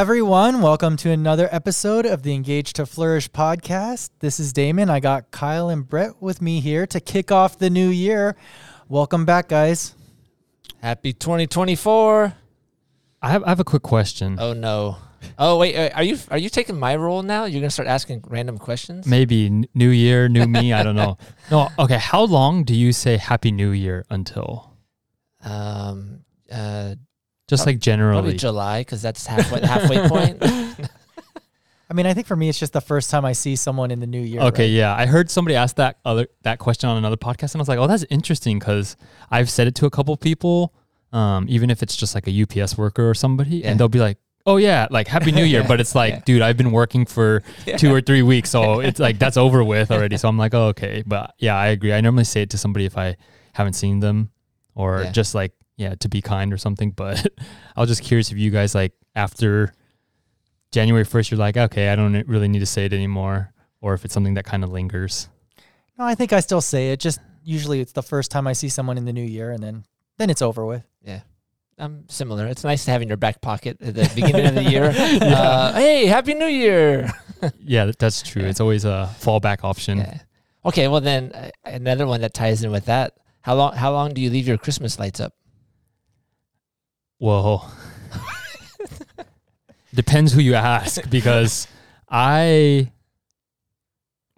everyone. Welcome to another episode of the Engage to Flourish podcast. This is Damon. I got Kyle and Brett with me here to kick off the new year. Welcome back, guys. Happy 2024. I have, I have a quick question. Oh no. Oh wait, uh, are you are you taking my role now? You're gonna start asking random questions. Maybe new year, new me. I don't know. No, okay. How long do you say Happy New Year until? Um. Uh. Just like Probably generally. July because that's halfway halfway point. I mean, I think for me, it's just the first time I see someone in the new year. Okay, right? yeah. I heard somebody ask that other that question on another podcast, and I was like, "Oh, that's interesting," because I've said it to a couple people, um, even if it's just like a UPS worker or somebody, Yeah. and they'll be like, "Oh yeah, like Happy New Year," but it's like, Yeah. dude, I've been working for two or three weeks, so it's like that's over with already. So I'm like, "Oh, okay," but yeah, I agree. I normally say it to somebody if I haven't seen them, or Yeah. just like yeah, to be kind or something. But I was just curious if you guys like after January first, you're like, okay, I don't really need to say it anymore, or if it's something that kind of lingers. No, I think I still say it. Just usually it's the first time I see someone in the new year, and then then it's over with. yeah. I'm similar. It's nice to have in your back pocket at the beginning of the year. Uh, hey, Happy New Year. Yeah, that's true. Yeah. It's always a fallback option. Yeah. Okay. Well, then uh, another one that ties in with that. How long? How long do you leave your Christmas lights up? Well, depends who you ask because I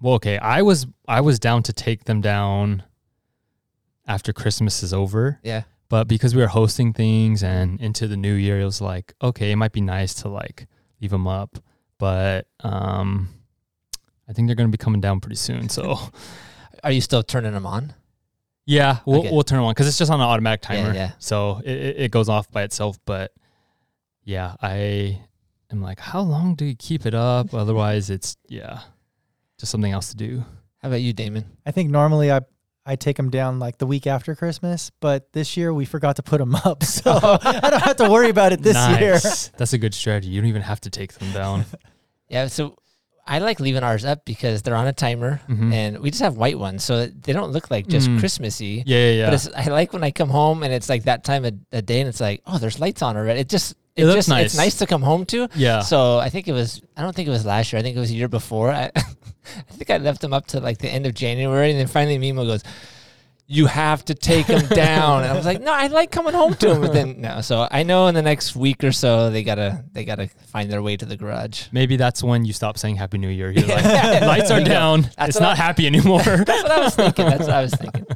well, okay, I was I was down to take them down after Christmas is over, Yeah. but because we were hosting things and into the new year, it was like, okay, it might be nice to like leave them up, but um I think they're going to be coming down pretty soon, so Are you still turning them on? Yeah, we'll Okay. we'll turn it on because it's just on an automatic timer. yeah. So it, it it goes off by itself. But yeah, I am like, how long do you keep it up? Otherwise, it's yeah, just something else to do. How about you, Damon? I think normally I I take them down like the week after Christmas, but this year we forgot to put them up, so I don't have to worry about it this year. That's a good strategy. You don't even have to take them down. Yeah, so I like leaving ours up because they're on a timer, Mhm. and we just have white ones, so they don't look like just Mm. Christmassy. Yeah, yeah, yeah. But it's, I like when I come home and it's like that time of a day, and it's like, oh, there's lights on already. It just It it, looks just nice. it's nice to come home to. yeah. So I think it was I don't think it was last year. I think it was a year before. I, I think I left them up to like the end of January, and then finally Mimo goes. You have to take them down. And I was like, no, I like coming home to them. But then no, so I know in the next week or so they gotta they gotta find their way to the garage. Maybe that's when you stop saying Happy New Year. You're like, lights are down. That's it's not I- happy anymore. That's what I was thinking. That's what I was thinking.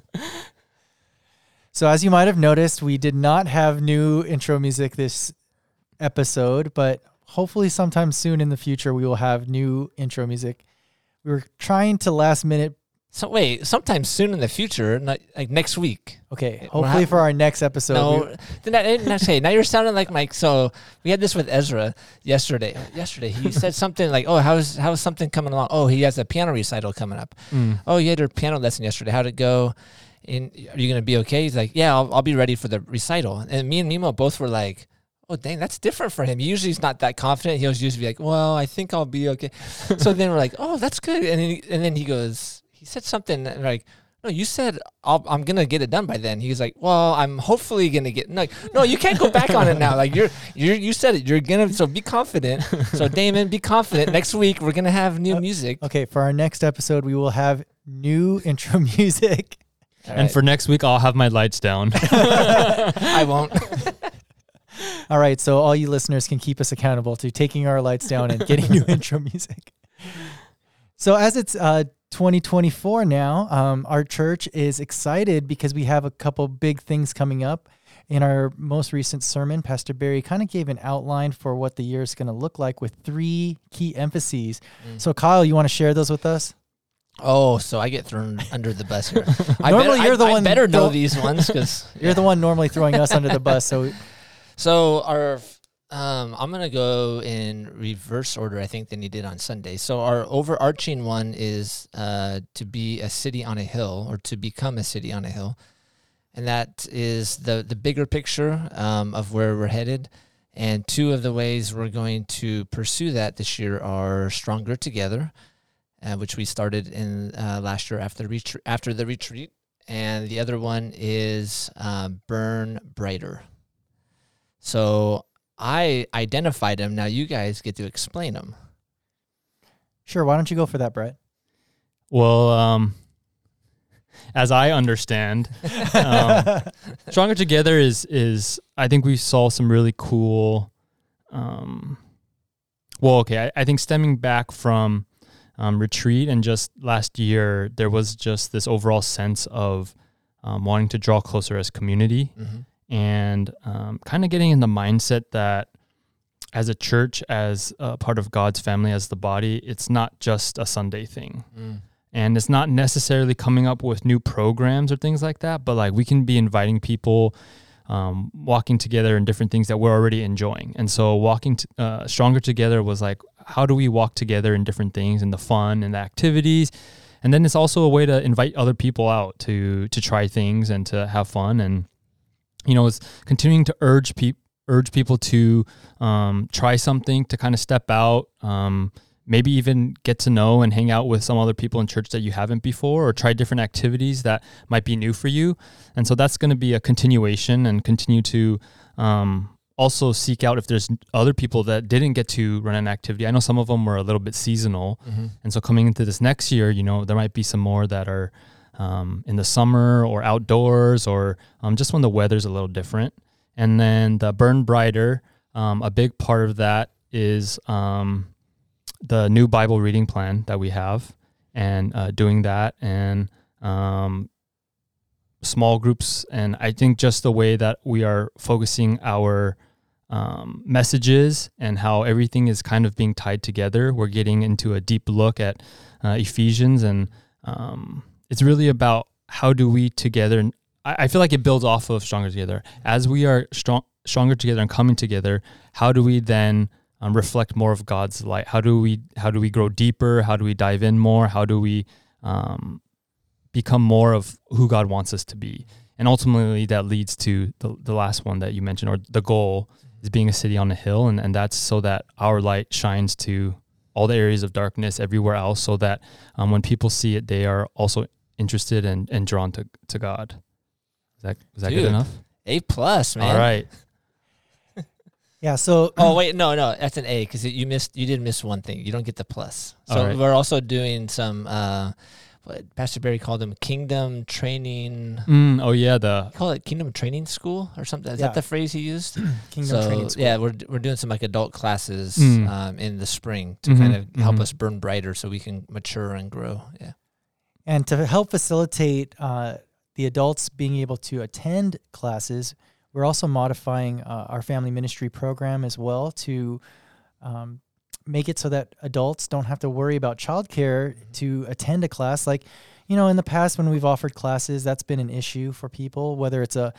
So as you might have noticed, we did not have new intro music this episode, but hopefully sometime soon in the future we will have new intro music. We were trying to last minute So wait, sometime soon in the future, not like next week. okay, hopefully have- for our next episode. no, then that's okay. Now you're sounding like Mike. So we had this with Ezra yesterday. Yesterday he said something like, "Oh, how's how's something coming along? Oh, he has a piano recital coming up. Mm. Oh, you had your piano lesson yesterday. How'd it go? And are you gonna be okay?" He's like, "Yeah, I'll, I'll be ready for the recital." And me and Mimo both were like. Oh dang, that's different for him. Usually he's not that confident. He'll usually be like, "Well, I think I'll be okay." so then we're like, "Oh, that's good." And then he, and then he goes, he said something like, "No, you said I'll, I'm gonna get it done by then." He's like, "Well, I'm hopefully gonna get." No, no, you can't go back on it now. Like you're you're you said it. You're gonna so be confident. So Damon, be confident. Next week we're gonna have new Uh, music. Okay, for our next episode we will have new intro music. All And right. for next week, I'll have my lights down. I won't. All right, so all you listeners can keep us accountable to taking our lights down and getting new intro music. So as it's uh 2024 now, um, our church is excited because we have a couple big things coming up. In our most recent sermon, Pastor Barry kind of gave an outline for what the year is going to look like with three key emphases. Mm. So, Kyle, you want to share those with us? Oh, so I get thrown under the bus here. I Normally better, you're the I, one better know these ones because You're the one normally throwing us under the bus. So, So our um, I'm gonna go in reverse order, I think, than you did on Sunday. So our overarching one is uh, to be a city on a hill, or to become a city on a hill, and that is the the bigger picture um, of where we're headed. And two of the ways we're going to pursue that this year are stronger together, uh, which we started in uh, last year after. After the retreat, and the other one is um, burn brighter. So I identified them. Now you guys get to explain them. Sure. Why don't you go for that, Brett? Well, um, as I understand, um, stronger together is is I think we saw some really cool. Um, well, okay, I, I think stemming back from um, retreat and just last year, there was just this overall sense of um, wanting to draw closer as community Mm-hmm. And um, kind of getting in the mindset that as a church, as a part of God's family, as the body, it's not just a Sunday thing. Mm. and it's not necessarily coming up with new programs or things like that but like we can be inviting people um, walking together in different things that we're already enjoying. And so walking t- uh, stronger together was like how do we walk together in different things and the fun and the activities? And then it's also a way to invite other people out to to try things and to have fun and you know is continuing to urge people urge people to um, try something to kind of step out um, maybe even get to know and hang out with some other people in church that you haven't before or try different activities that might be new for you. And so that's going to be a continuation and continue to um, also seek out if there's other people that didn't get to run an activity. I know some of them were a little bit seasonal. Mm-hmm. and so coming into this next year you know there might be some more that are um, in the summer or outdoors or um, just when the weather's a little different and then the burn brighter um, a big part of that is um, the new Bible reading plan that we have and uh, doing that and um, small groups. And I think just the way that we are focusing our um, messages and how everything is kind of being tied together, we're getting into a deep look at uh, Ephesians. And um, it's really about how do we together. I, I feel like it builds off of Stronger Together. As we are strong, stronger together and coming together, how do we then um, reflect more of God's light? How do we how do we grow deeper? How do we dive in more? How do we um, become more of who God wants us to be? And ultimately, that leads to the, the last one that you mentioned, or the goal is being a city on a hill, and, and that's so that our light shines to all the areas of darkness everywhere else, so that um, when people see it, they are also interested and, and drawn to, to God. Is that is that Dude. good enough? A plus, man. All right. Yeah. So Oh wait, no, no, that's an A because you missed. You did miss one thing. You don't get the plus. So All right. we're also doing some. Uh, what Pastor Barry called them Kingdom Training. Mm, oh yeah, the Call it Kingdom Training School or something. Is Yeah. that the phrase he used? Kingdom so Training School. yeah, we're we're doing some like adult classes Mm. um, in the spring to Mhm, kind of help mhm. us burn brighter so we can mature and grow. Yeah. And to help facilitate uh, the adults being able to attend classes, we're also modifying uh, our family ministry program as well to um, make it so that adults don't have to worry about childcare to attend a class. Like, you know, in the past when we've offered classes, that's been an issue for people, whether it's a,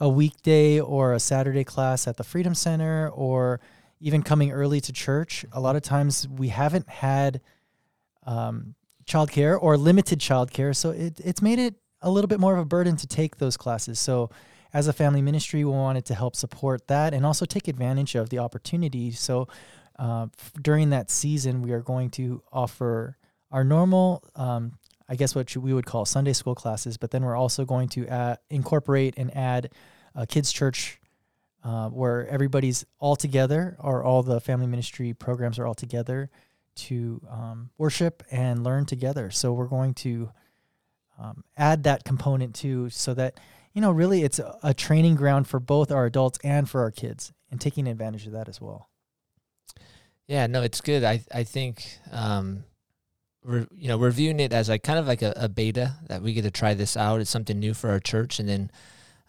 a weekday or a Saturday class at the Freedom Center or even coming early to church. A lot of times we haven't had um, childcare or limited childcare, so it, it's made it a little bit more of a burden to take those classes. So, as a family ministry, we wanted to help support that and also take advantage of the opportunity. So, uh, f- during that season, we are going to offer our normal, um, I guess what we would call Sunday school classes, but then we're also going to add, incorporate and add a kids' church uh, where everybody's all together, or all the family ministry programs are all together to um, worship and learn together. So we're going to um, add that component too, so that you know really it's a, a training ground for both our adults and for our kids, and taking advantage of that as well. Yeah, no, it's good. I I think um, we're you know we're viewing it as like kind of like a, a beta that we get to try this out. It's something new for our church, and then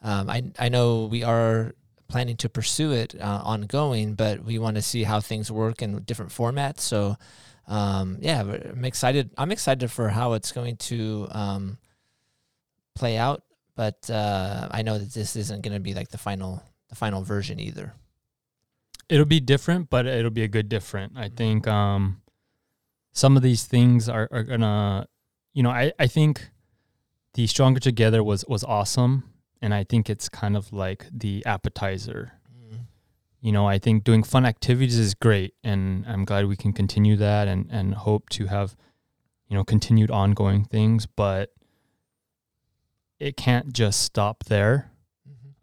um, I I know we are planning to pursue it uh, ongoing, but we want to see how things work in different formats. So um, yeah, I'm excited. I'm excited for how it's going to um, play out. But uh, I know that this isn't going to be like the final the final version either. it'll be different, but it'll be a good different. I think um, some of these things are, are gonna, you know, I, I think the stronger together was was awesome, and I think it's kind of like the appetizer. You know, I think doing fun activities is great, and I'm glad we can continue that and and hope to have, you know, continued ongoing things, but it can't just stop there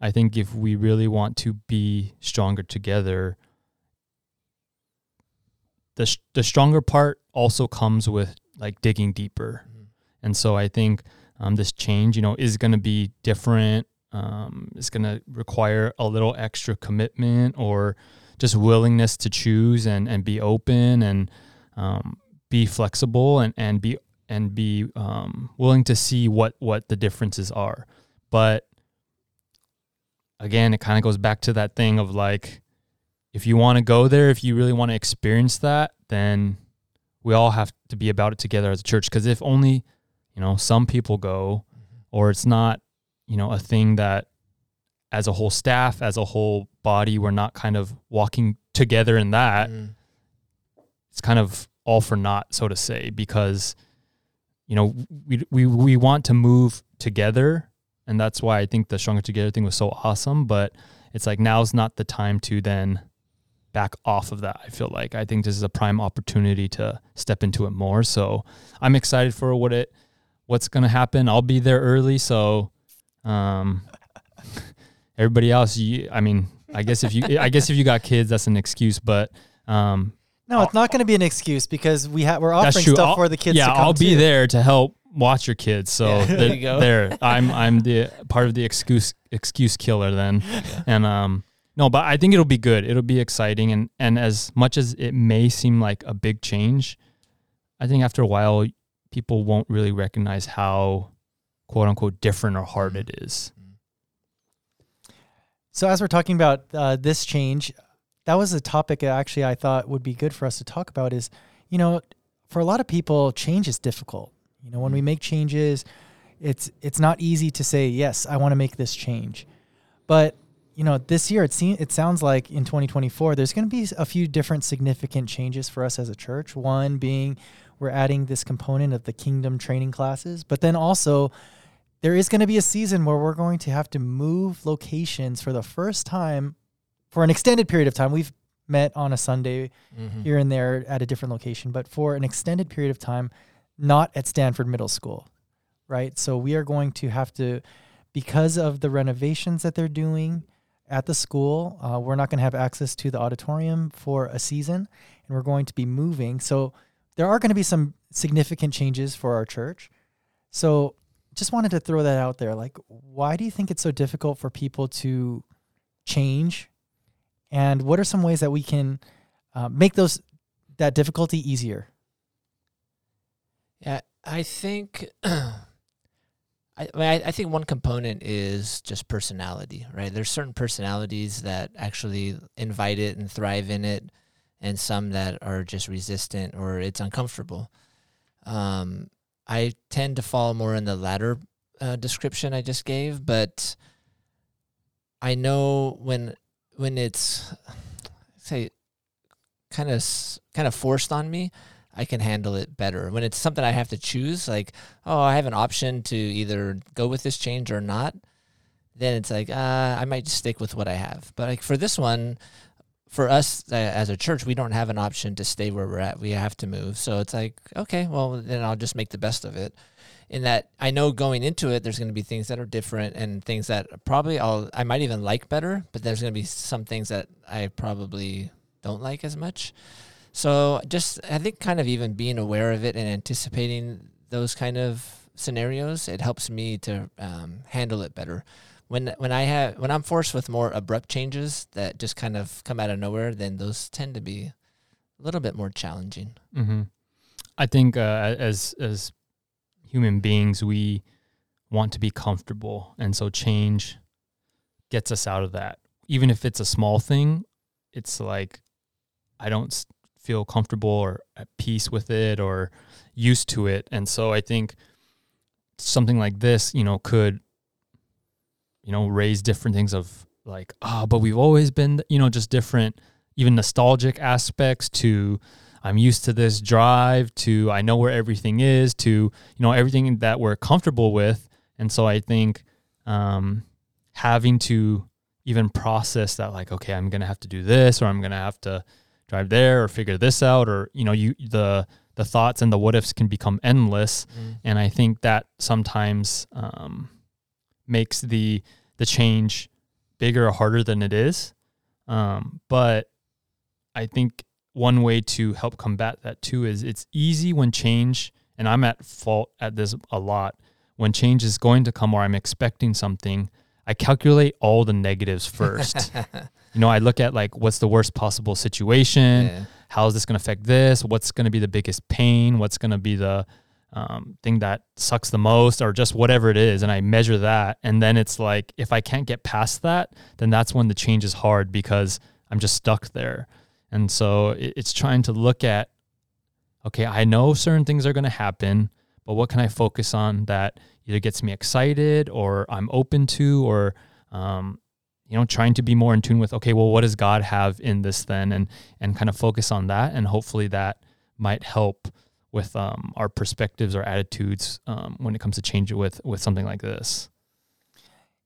I think if we really want to be stronger together, the sh- the stronger part also comes with like digging deeper. Mhm. And so I think um, this change, you know, is going to be different. Um, it's going to require a little extra commitment or just willingness to choose and, and be open and um, be flexible and, and be and be um, willing to see what what the differences are. But again, it kind of goes back to that thing of like, if you want to go there, if you really want to experience that, then we all have to be about it together as a church. Because if only, you know, some people go, or it's not, you know, a thing that as a whole staff, as a whole body, we're not kind of walking together in that, Mm. it's kind of all for naught, so to say, because you know we we we want to move together, and that's why I think the stronger together thing was so awesome. But it's like now's not the time to then back off of that. I feel like I think this is a prime opportunity to step into it more. So I'm excited for what it what's gonna happen. I'll be there early, so um, everybody else, you, I mean, I guess if you I guess if you got kids, that's an excuse, but um, No, it's not going to be an excuse because we have we're offering stuff I'll- for the kids. yeah, to come I'll be too. there to help watch your kids. So Yeah, there there, you go. there, I'm I'm the part of the excuse excuse killer then, and um no, but I think it'll be good. It'll be exciting, and and as much as it may seem like a big change, I think after a while people won't really recognize how quote unquote different or hard mm-hmm. it is. Mm-hmm. So as we're talking about uh, this change, that was a topic that actually I thought would be good for us to talk about. Is you know, for a lot of people, change is difficult. You know, when we mm. make changes, it's it's not easy to say yes, I want to make this change. But you know, this year it seems it sounds like in 2024 there's going to be a few different significant changes for us as a church. One being we're adding this component of the kingdom training classes, but then also there is going to be a season where we're going to have to move locations for the first time for an extended period of time. We've met on a Sunday Mhm. here and there at a different location, but for an extended period of time, not at Stanford Middle School, right? So we are going to have to, because of the renovations that they're doing at the school, uh, we're not going to have access to the auditorium for a season, and we're going to be moving. So there are going to be some significant changes for our church. So just wanted to throw that out there. Like, why do you think it's so difficult for people to change? And what are some ways that we can uh, make those that difficulty easier? Yeah, I think. I, I, I think one component is just personality, right? There's certain personalities that actually invite it and thrive in it, and some that are just resistant or it's uncomfortable. Um, I tend to fall more in the latter uh, description I just gave, but I know when when it's say kind of kind of forced on me, I can handle it better. When it's something I have to choose, like, oh, I have an option to either go with this change or not, then it's like, uh, I might just stick with what I have. But like for this one, for us uh, as a church, we don't have an option to stay where we're at. We have to move. So it's like, okay, well, then I'll just make the best of it. In that I know going into it, there's going to be things that are different and things that probably I'll, I might even like better, but there's going to be some things that I probably don't like as much. So just I think kind of even being aware of it and anticipating those kind of scenarios, it helps me to um, handle it better. When when I have when I'm forced with more abrupt changes that just kind of come out of nowhere, then those tend to be a little bit more challenging. Mm-hmm. I think uh, as as human beings, we want to be comfortable, and so change gets us out of that. Even if it's a small thing, it's like I don't feel comfortable or at peace with it or used to it, and so I think something like this, you know, could you know raise different things of like ah, but we've always been, you know, just different, even nostalgic aspects to I'm used to this drive to I know where everything is to you know everything that we're comfortable with. And so I think um, having to even process that like okay I'm gonna have to do this or I'm gonna have to drive there or figure this out or you know you the the thoughts and the what ifs can become endless. And I think that sometimes um, makes the the change bigger or harder than it is. Um, but I think one way to help combat that too is it's easy when change, and I'm at fault at this a lot. When change is going to come or I'm expecting something, I calculate all the negatives first. you know, I look at like what's the worst possible situation, Yeah. how is this going to affect this, what's going to be the biggest pain, what's going to be the um, thing that sucks the most, or just whatever it is, and I measure that. And then it's like if I can't get past that, then that's when the change is hard because I'm just stuck there. And so it, it's trying to look at, okay, I know certain things are going to happen, but what can I focus on that either gets me excited or I'm open to, or um, you know, trying to be more in tune with, okay, well, what does God have in this then, and and kind of focus on that, and hopefully that might help with um, our perspectives or attitudes um, when it comes to change it with with something like this.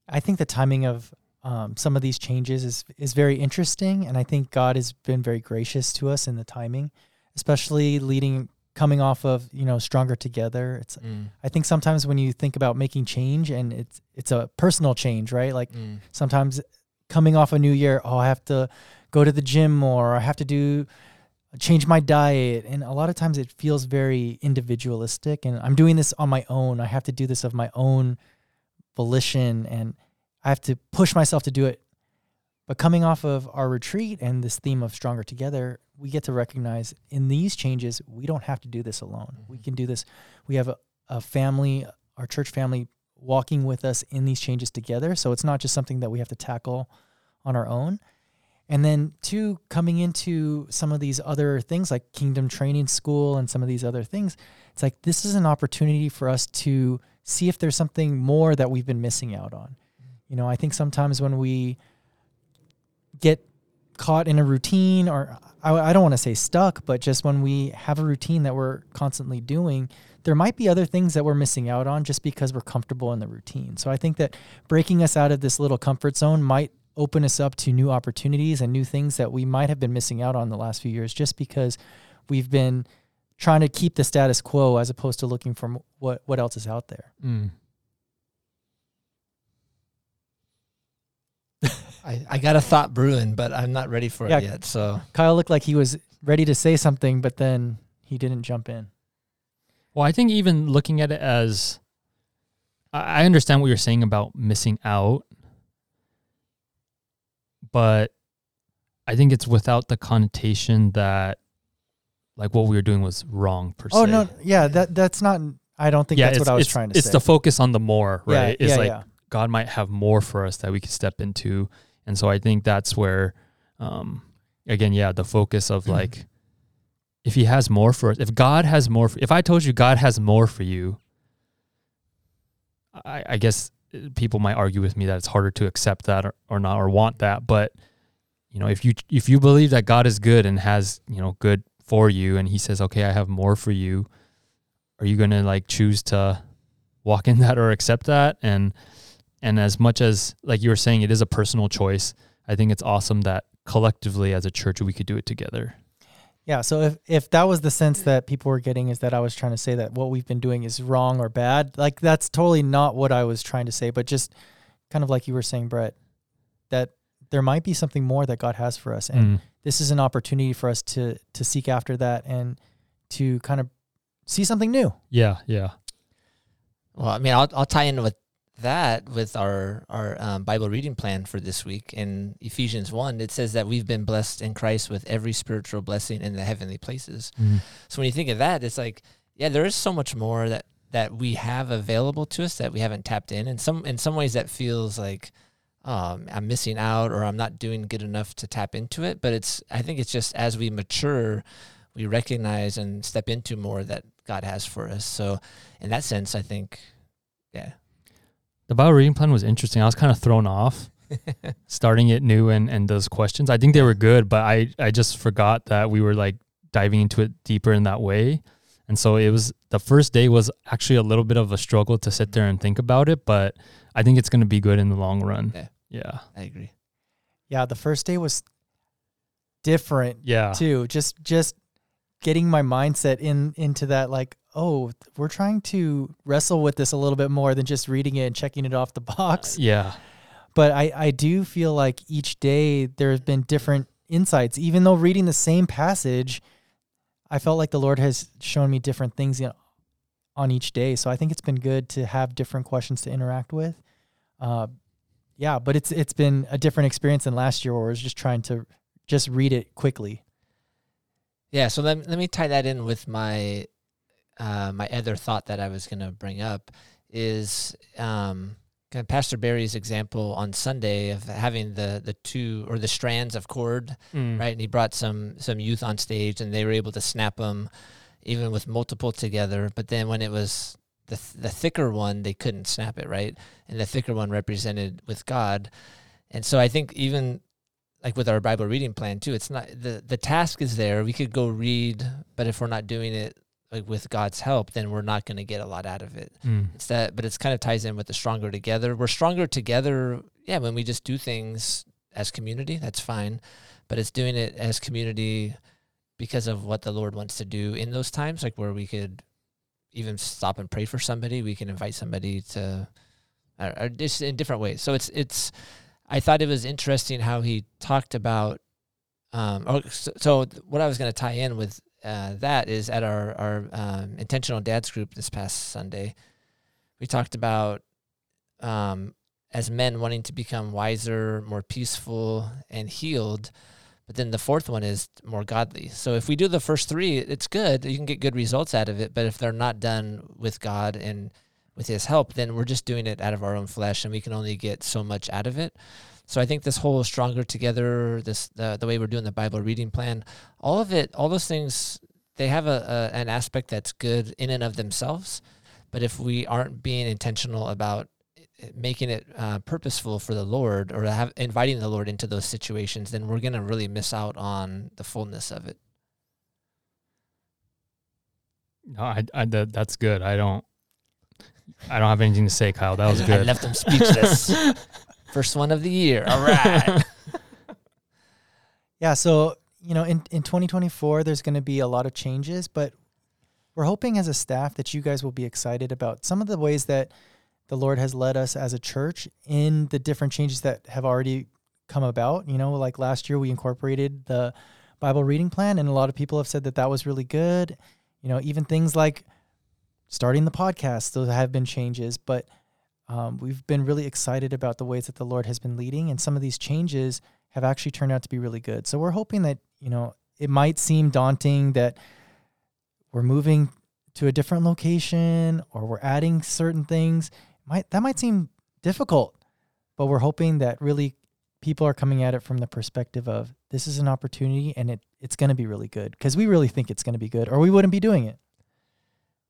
I think the timing of um, some of these changes is is very interesting, and I think God has been very gracious to us in the timing, especially leading coming off of you know stronger together. It's Mm. I think sometimes when you think about making change and it's it's a personal change, right? Like Mm. sometimes coming off a new year, oh, I have to go to the gym more, or I have to do change my diet, and a lot of times it feels very individualistic. And I'm doing this on my own. I have to do this of my own volition, and I have to push myself to do it. But coming off of our retreat and this theme of stronger together, we get to recognize in these changes we don't have to do this alone. We mm-hmm. can do this. We have a, a family, our church family walking with us in these changes together. So it's not just something that we have to tackle on our own. And then, two, coming into some of these other things like Kingdom Training School and some of these other things, it's like this is an opportunity for us to see if there's something more that we've been missing out on. You know, I think sometimes when we get caught in a routine, or I, I don't want to say stuck, but just when we have a routine that we're constantly doing, there might be other things that we're missing out on just because we're comfortable in the routine. So I think that breaking us out of this little comfort zone might open us up to new opportunities and new things that we might have been missing out on the last few years just because we've been trying to keep the status quo as opposed to looking for what what else is out there. Mm. I, I got a thought brewing, but I'm not ready for Yeah. it yet. So Kyle looked like he was ready to say something, but then he didn't jump in. Well, I think even looking at it as, I I understand what you're saying about missing out, but I think it's without the connotation that, like, what we were doing was wrong per se. Oh no, yeah, that that's not. I don't think that's what I was trying to it's say. It's the focus on the more, Yeah, right? It's yeah, like yeah. God might have more for us that we could step into, and so I think that's where, um, again, yeah, the focus of Mm-hmm. like, if He has more for us, if God has more, for, if I told you God has more for you, I, I guess people might argue with me that it's harder to accept that or, or not or want that, but you know, if you if you believe that God is good and has you know good for you, and He says, okay, I have more for you, are you gonna like choose to walk in that or accept that? And and as much as like you were saying it is a personal choice i think it's awesome that collectively as a church we could do it together Yeah. So if, if that was the sense that people were getting is that I was trying to say that what we've been doing is wrong or bad, like that's totally not what I was trying to say, but just kind of like you were saying, Brett, that there might be something more that God has for us. And Mm. this is an opportunity for us to to seek after that and to kind of see something new. yeah yeah Well, I mean, I'll I'll tie in with that with our our um, Bible reading plan for this week in Ephesians one. It says that we've been blessed in Christ with every spiritual blessing in the heavenly places. Mm. So when you think of that, it's like, yeah, there is so much more that that we have available to us that we haven't tapped in. And some in some ways that feels like um, I'm missing out or I'm not doing good enough to tap into it. But it's I think it's just as we mature, we recognize and step into more that God has for us. So in that sense, I think, yeah. The bible reading plan was interesting. I was kind of thrown off starting it new and and those questions. I think they were good but i i just forgot that we were like diving into it deeper in that way. And so it was the first day was actually a little bit of a struggle to sit there and think about it but i think it's going to be good in the long run. Yeah. yeah. I agree. Yeah, the first day was different yeah. too. Just just getting my mindset in into that like, oh, we're trying to wrestle with this a little bit more than just reading it and checking it off the box. yeah but I, I do feel like each day there's been different insights. Even though reading the same passage, I felt like the Lord has shown me different things in, on each day. So I think it's been good to have different questions to interact with. Uh, yeah, but it's it's been a different experience than last year where I was just trying to just read it quickly. Yeah, so let, let me tie that in with my uh, my other thought that I was going to bring up is um, kind of Pastor Barry's example on Sunday of having the the two or the strands of cord, Mm. right? And he brought some some youth on stage, and they were able to snap them, even with multiple together. But then when it was the th- the thicker one, they couldn't snap it, right? And the thicker one represented with God, and so I think even like with our Bible reading plan too, it's not the the task is there. We could go read, but if we're not doing it like with God's help, then we're not going to get a lot out of it. Mm. It's that, but it's kind of ties in with the stronger together. We're stronger together, yeah, when we just do things as community. That's fine, but it's doing it as community because of what the Lord wants to do in those times, like where we could even stop and pray for somebody. We can invite somebody to, or, or just in different ways. So it's it's. I thought it was interesting how he talked about. Um, oh, so, so what I was going to tie in with uh, that is at our our um, intentional dads group this past Sunday. We talked about um, as men wanting to become wiser, more peaceful, and healed. But then the fourth one is more godly. So if we do the first three, it's good. You can get good results out of it. But if they're not done with God and with His help, then we're just doing it out of our own flesh, and we can only get so much out of it. So I think this whole stronger together, this the the way we're doing the Bible reading plan, all of it, all those things, they have a, a an aspect that's good in and of themselves. But if we aren't being intentional about making it uh, purposeful for the Lord or have, inviting the Lord into those situations, then we're gonna really miss out on the fullness of it. No, I, I, that, that's good. I don't, I don't have anything to say, Kyle. That was I good. left them speechless. First one of the year. All right. Yeah, so you know, in in 2024, there's going to be a lot of changes, but we're hoping as a staff that you guys will be excited about some of the ways that the Lord has led us as a church in the different changes that have already come about. You know, like last year we incorporated the Bible reading plan, and a lot of people have said that that was really good. You know, even things like starting the podcast, those have been changes, but um, we've been really excited about the ways that the Lord has been leading, and some of these changes have actually turned out to be really good. So we're hoping that, you know, it might seem daunting that we're moving to a different location or we're adding certain things. Might that might seem difficult, but we're hoping that really people are coming at it from the perspective of this is an opportunity and it it's going to be really good because we really think it's going to be good or we wouldn't be doing it.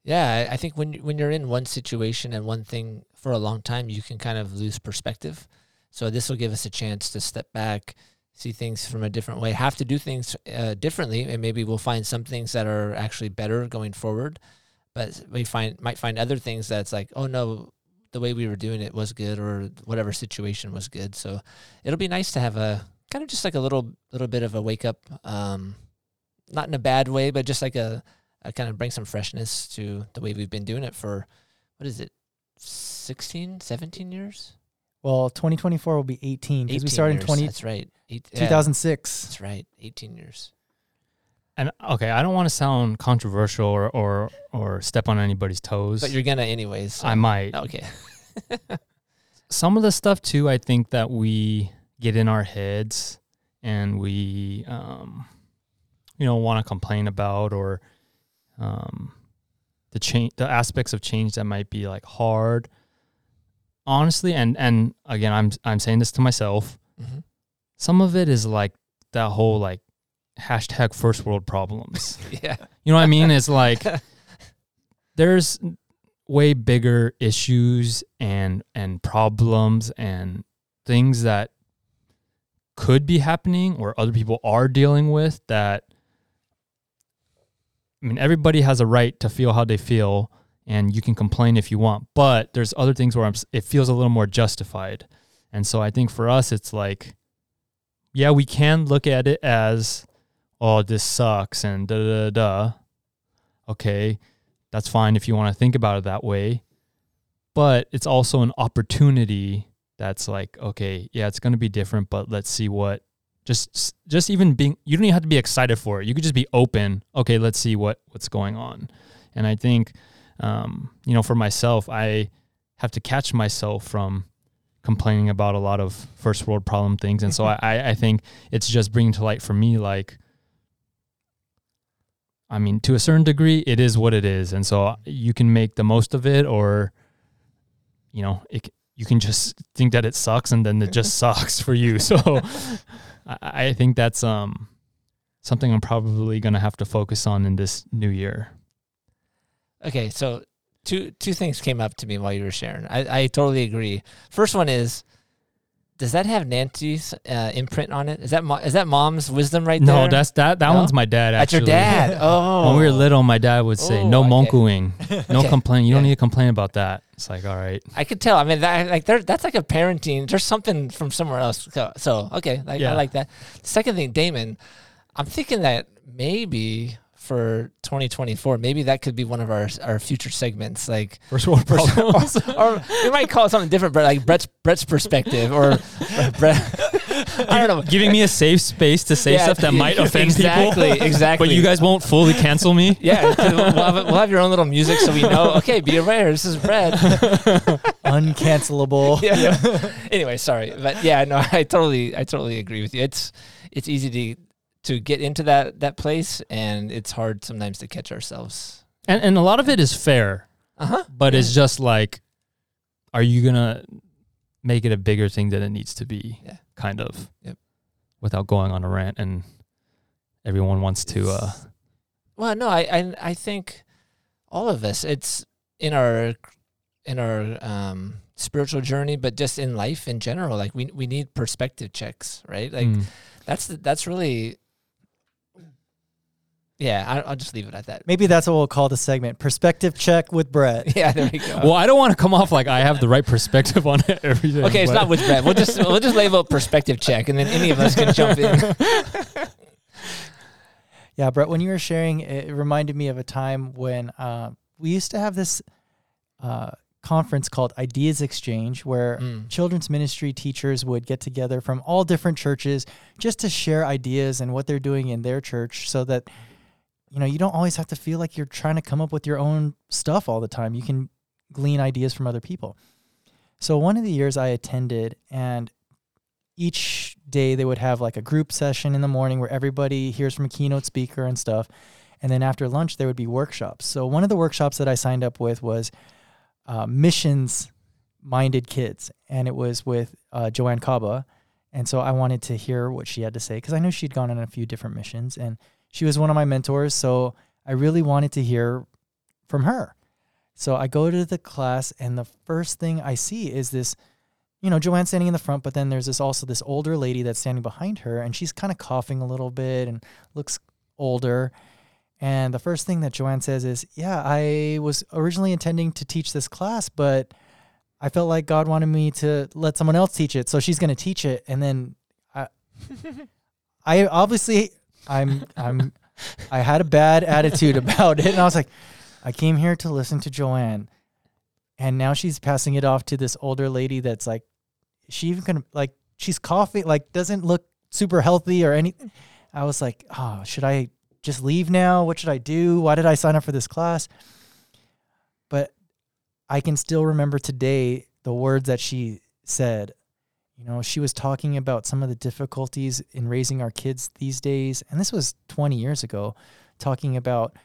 Yeah, I think when when you're in one situation and one thing for a long time, you can kind of lose perspective. So this will give us a chance to step back, see things from a different way, have to do things uh, differently, and maybe we'll find some things that are actually better going forward. But we find might find other things that's like, oh no, the way we were doing it was good, or whatever situation was good. So it'll be nice to have a kind of just like a little little bit of a wake up, um, not in a bad way, but just like a uh, kind of bring some freshness to the way we've been doing it for what is it 16 17 years Well, 2024 will be 18 because we 18 started in years, 20, that's right Eight, yeah, 2006. that's right 18 years And okay, I don't want to sound controversial or, or, or step on anybody's toes. but you're gonna anyways so- I might. okay some of the stuff too i think that we get in our heads and we um you know want to complain about or um the change the aspects of change that might be like hard honestly and and again i'm i'm saying this to myself Mhm. some of it is like that whole like hashtag first world problems yeah you know what I mean? It's like there's way bigger issues and and problems and things that could be happening or other people are dealing with that I mean everybody has a right to feel how they feel and you can complain if you want, but there's other things where I'm, it feels a little more justified. And so I think for us it's like yeah, we can look at it as oh, this sucks and da da da. Okay, that's fine if you want to think about it that way. But it's also an opportunity that's like okay yeah it's going to be different but let's see what just just even being you don't even have to be excited for it. You could just be open okay let's see what what's going on. And i think um, you know for myself i have to catch myself from complaining about a lot of first world problem things. And so I, I think it's just bringing to light for me like i mean to a certain degree it is what it is. And so you can make the most of it or you know it, you can just think that it sucks and then it just sucks for you. So I, I think that's um something i'm probably going to have to focus on in this new year Okay, so two two things came up to me while you were sharing. I, I totally agree. First one is, does that have Nancy's uh, imprint on it? Is that mo- is that mom's wisdom right there? no that's that that No? one's my dad That's your dad. Oh, when we were little my dad would say Oh, no okay. monkuing no Okay. complain you don't need to complain about that it's like all right I could tell. I mean, that like there, that's like a parenting. There's something from somewhere else. So, so okay, like, Yeah. I like that. Second thing, Damon, I'm thinking that maybe for 2024, maybe that could be one of our our future segments, like first world problems or we might call it something different, but like Brett's Brett's perspective or Brett. I don't know. giving me a safe space to say Yeah, stuff that might offend exactly, people Exactly. exactly. but you guys won't fully cancel me Yeah, we'll have, we'll have your own little music so we know. Okay, be aware. This is Brett. Uncancelable. yeah, yeah. Anyway, sorry, but yeah, no, I totally, I totally agree with you. It's it's easy to to get into that that place, and it's hard sometimes to catch ourselves. and and a lot of it is fair Uh huh. but it's just like are you gonna make it a bigger thing than it needs to be Yeah. kind of Yep. without going on a rant and everyone wants to uh Well, no, I, I I think all of us. It's in our in our um, spiritual journey, but just in life in general. Like we we need perspective checks, right? Like mm. that's that's really. Yeah, I, I'll just leave it at that. Maybe that's what we'll call the segment. Perspective check with Brett. Yeah, there we go. well i don't want to come off like i have the right perspective on everything Okay, it's but- not with Brett. We'll just we'll just label it perspective check, and then any of us can jump in. Yeah, Brett, when you were sharing, it reminded me of a time when uh, we used to have this uh, conference called Ideas Exchange, where Mm. children's ministry teachers would get together from all different churches just to share ideas and what they're doing in their church so that you know you don't always have to feel like you're trying to come up with your own stuff all the time. You can glean ideas from other people. So one of the years i attended and each day they would have like a group session in the morning where everybody hears from a keynote speaker and stuff. And then after lunch there would be workshops. So one of the workshops that i signed up with was uh, missions minded kids. And it was with uh, joanne kaba and so i wanted to hear what she had to say because i knew she'd gone on a few different missions. And she was one of my mentors so i really wanted to hear from her so i go to the class and the first thing i see is this you know joanne standing in the front but then there's this also this older lady that's standing behind her and she's kind of coughing a little bit and looks older and the first thing that Joanne says is, Yeah, I was originally intending to teach this class, but I felt like God wanted me to let someone else teach it. So she's going to teach it. And then I, I obviously, I'm, I'm, I had a bad attitude about it. And I was like, I came here to listen to Joanne. And now she's passing it off to this older lady that's like, she even can, like, she's coughing, like, doesn't look super healthy or anything. I was like, oh, should I just leave now? What should I do? Why did I sign up for this class? But I can still remember today the words that she said. You know, she was talking about some of the difficulties in raising our kids these days. And this was 20 years ago, talking about,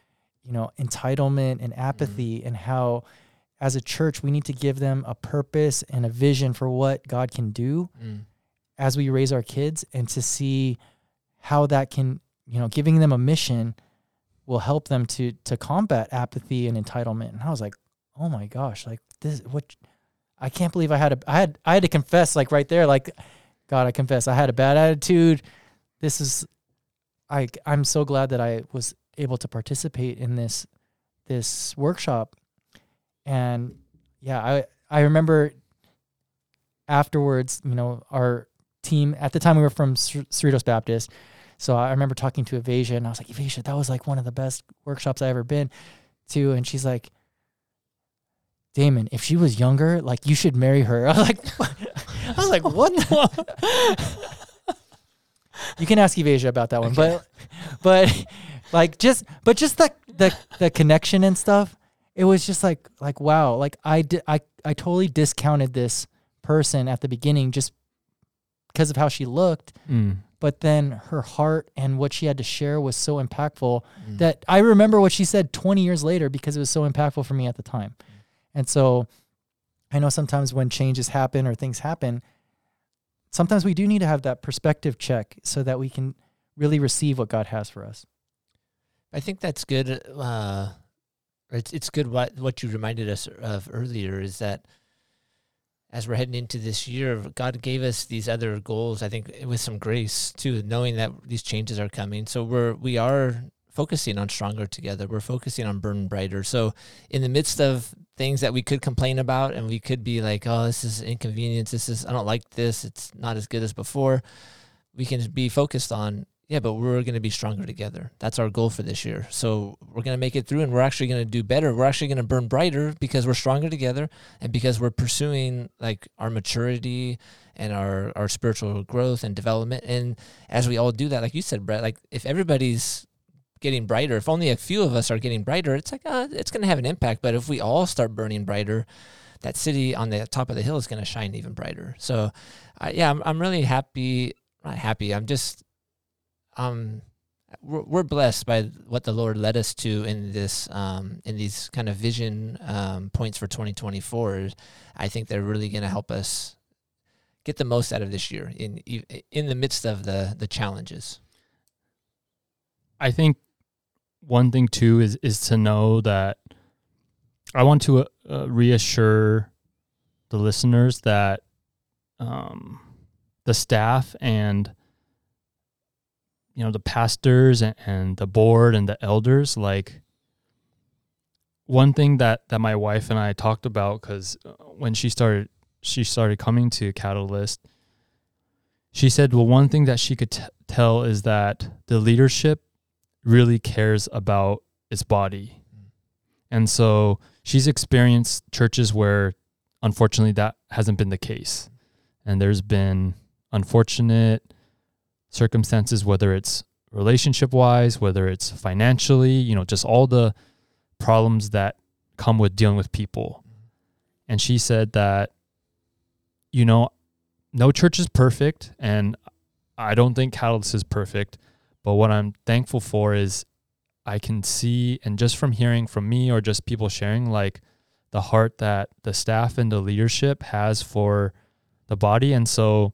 you know, entitlement and apathy and how, as a church, we need to give them a purpose and a vision for what God can do Mm. as we raise our kids and to see how that can you know giving them a mission will help them to to combat apathy and entitlement and i was like oh my gosh like this what i can't believe i had a i had i had to confess like right there like god i confess i had a bad attitude this is i i'm so glad that i was able to participate in this this workshop and yeah i i remember afterwards you know our team at the time we were from Cer- Cerritos Baptist. So I remember talking to Evasia and I was like, Evasia, that was like one of the best workshops I ever been to. And she's like, Damon, if she was younger, like you should marry her. I was like, I was like, what? the- you can ask Evasia about that one, but but like just but just the the the connection and stuff. It was just like like wow, like I did I I totally discounted this person at the beginning just because of how she looked, Mm. but then her heart and what she had to share was so impactful Mm. that I remember what she said 20 years later because it was so impactful for me at the time. And so I know sometimes when changes happen or things happen, sometimes we do need to have that perspective check so that we can really receive what God has for us. I think that's good. Uh, it's it's good what what you reminded us of earlier is that as we're heading into this year, God gave us these other goals. I think with some grace too, knowing that these changes are coming. So we're we are focusing on stronger together. We're focusing on burn brighter. So in the midst of things that we could complain about and we could be like, oh, this is inconvenience. This is I don't like this. It's not as good as before. We can be focused on yeah, but we're going to be stronger together. That's our goal for this year. So we're going to make it through and we're actually going to do better. We're actually going to burn brighter because we're stronger together and because we're pursuing like our maturity and our, our spiritual growth and development. And as we all do that, like you said, Brett, like if everybody's getting brighter, if only a few of us are getting brighter, it's like, uh, it's going to have an impact. But if we all start burning brighter, that city on the top of the hill is going to shine even brighter. So, uh, yeah, I'm, I'm really happy. Not happy. I'm just um we're, we're blessed by what the Lord led us to in this um in these kind of vision um points for 2024 I think they're really going to help us get the most out of this year in in the midst of the the challenges I think one thing too is is to know that I want to uh, reassure the listeners that um, the staff and you know the pastors and, and the board and the elders like one thing that that my wife and I talked about because when she started she started coming to Catalyst she said well one thing that she could t- tell is that the leadership really cares about its body. Mm. And so she's experienced churches where unfortunately that hasn't been the case. Mm. And there's been unfortunate circumstances, whether it's relationship wise, whether it's financially, you know, just all the problems that come with dealing with people. Mm. And she said that, you know, no church is perfect. And I don't think Catalyst is perfect. But what I'm thankful for is I can see, and just from hearing from me or just people sharing, like the heart that the staff and the leadership has for the body. And so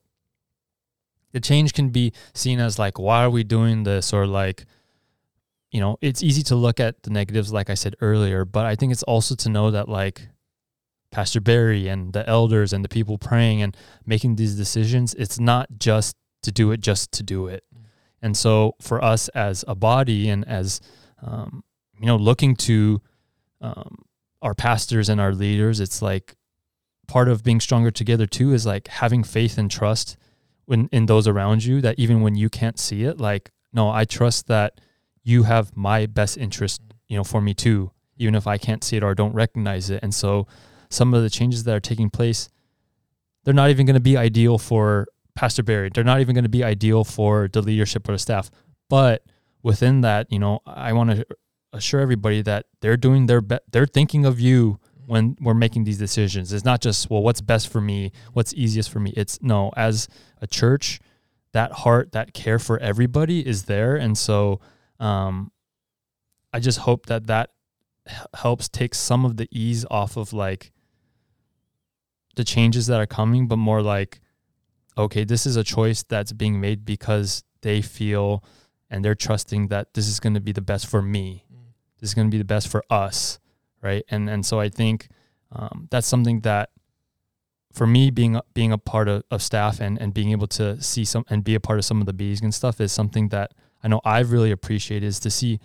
the change can be seen as like, why are we doing this? Or like, you know, it's easy to look at the negatives, like I said earlier, but I think it's also to know that like Pastor Barry and the elders and the people praying and making these decisions, it's not just to do it just to do it. And so for us as a body and as, um, you know, looking to um, our pastors and our leaders, it's like part of being stronger together too is like having faith and trust when in those around you that even when you can't see it, like, no, I trust that you have my best interest, you know, for me too, even if I can't see it or don't recognize it. And so some of the changes that are taking place, they're not even going to be ideal for Pastor Barry. They're not even going to be ideal for the leadership or the staff. But within that, you know, I want to assure everybody that they're doing their best. They're thinking of you when we're making these decisions. It's not just, well, what's best for me? What's easiest for me? It's no, as a church, that heart, that care for everybody is there. And so um, I just hope that that helps take some of the ease off of like the changes that are coming, but more like, okay, this is a choice that's being made because they feel and they're trusting that this is going to be the best for me. This is going to be the best for us, right? And and so I think um, that's something that for me being being a part of, of staff and and being able to see some and be a part of some of the bees and stuff is something that I know I've really appreciated is to see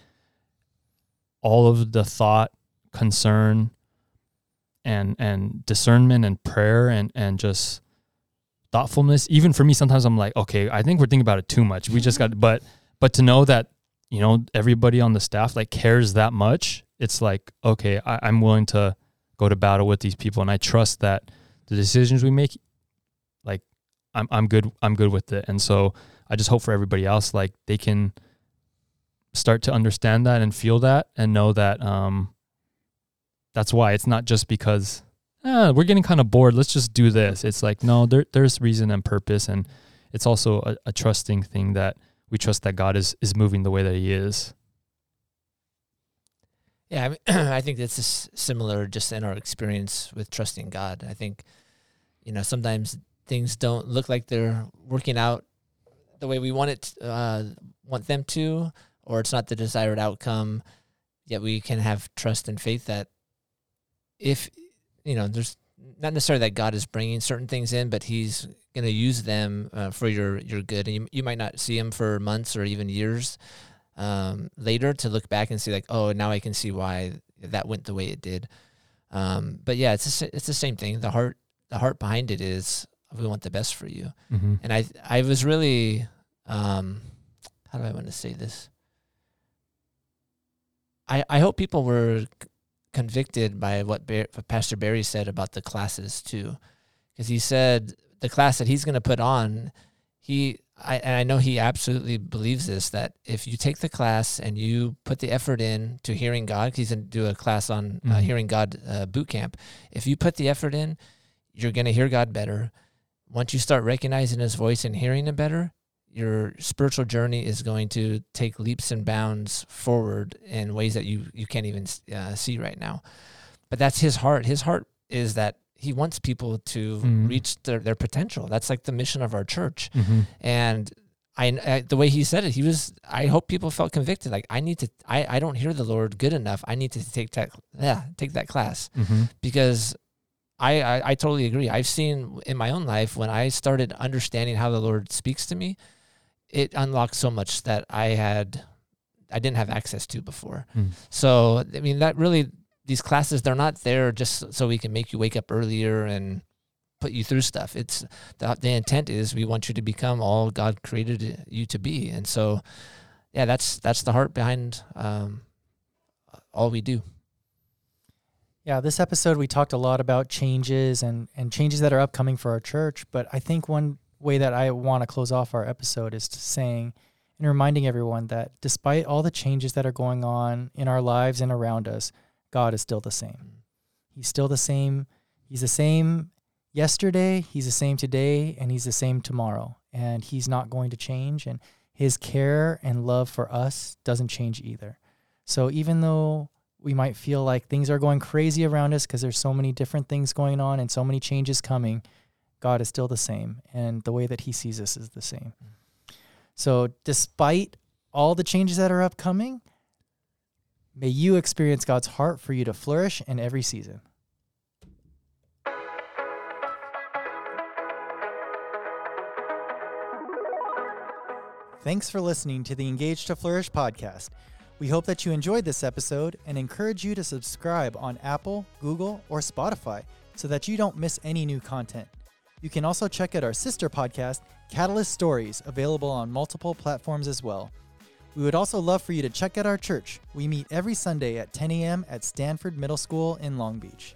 all of the thought, concern, and and discernment and prayer and and just thoughtfulness. Even for me, sometimes I'm like, okay, I think we're thinking about it too much. We just got, but but to know that you know everybody on the staff like cares that much, it's like okay, I, I'm willing to go to battle with these people, and I trust that the decisions we make, like I'm I'm good I'm good with it. And so I just hope for everybody else like they can start to understand that and feel that and know that um that's why it's not just because eh, we're getting kind of bored. Let's just do this. It's like no, there there's reason and purpose, and it's also a, a trusting thing that we trust that God is is moving the way that He is. Yeah, I, mean, I think that's just similar just in our experience with trusting God. I think, you know, sometimes things don't look like they're working out the way we want it, uh, want them to, or it's not the desired outcome. Yet we can have trust and faith that if you know, there's not necessarily that God is bringing certain things in, but He's going to use them uh, for your your good, and you you might not see Him for months or even years um, later to look back and see like, oh, now I can see why that went the way it did. Um, but yeah, it's the, it's the same thing. The heart the heart behind it is we want the best for you. Mm-hmm. And I I was really um, how do I want to say this? I I hope people were convicted by what, Bar- Pastor Barry said about the classes too, because he said the class that he's going to put on, he I and I know he absolutely believes this that if you take the class and you put the effort in to hearing God, he's going to do a class on uh, Mhm. hearing God uh, boot camp. If you put the effort in, you're going to hear God better. Once you start recognizing His voice and hearing Him better, your spiritual journey is going to take leaps and bounds forward in ways that you you can't even uh, see right now. But that's His heart. His heart is that He wants people to Mhm. reach their, their potential. That's like the mission of our church. Mm-hmm. And I, I the way he said it, he was. I hope people felt convicted. Like I need to. I, I don't hear the Lord good enough. I need to take that. Yeah, take that class Mm-hmm. because I, I I totally agree. I've seen in my own life when I started understanding how the Lord speaks to me, it unlocked so much that I had I didn't have access to before. Mm. So I mean that really these classes they're not there just so we can make you wake up earlier and put you through stuff. It's the the intent is we want you to become all God created you to be. And so yeah, that's that's the heart behind um, all we do. Yeah, this episode we talked a lot about changes and and changes that are upcoming for our church, but I think one way that I want to close off our episode is to saying and reminding everyone that despite all the changes that are going on in our lives and around us, God is still the same. He's still the same. He's the same yesterday, he's the same today, and he's the same tomorrow. And he's not going to change and his care and love for us doesn't change either. So even though we might feel like things are going crazy around us because there's so many different things going on and so many changes coming, God is still the same. And the way that He sees us is the same. Mm. So, despite all the changes that are upcoming, may you experience God's heart for you to flourish in every season. Thanks for listening to the Engage to Flourish podcast. We hope that you enjoyed this episode and encourage you to subscribe on Apple, Google, or Spotify so that you don't miss any new content. You can also check out our sister podcast, Catalyst Stories, available on multiple platforms as well. We would also love for you to check out our church. We meet every Sunday at 10 a.m. at Stanford Middle School in Long Beach.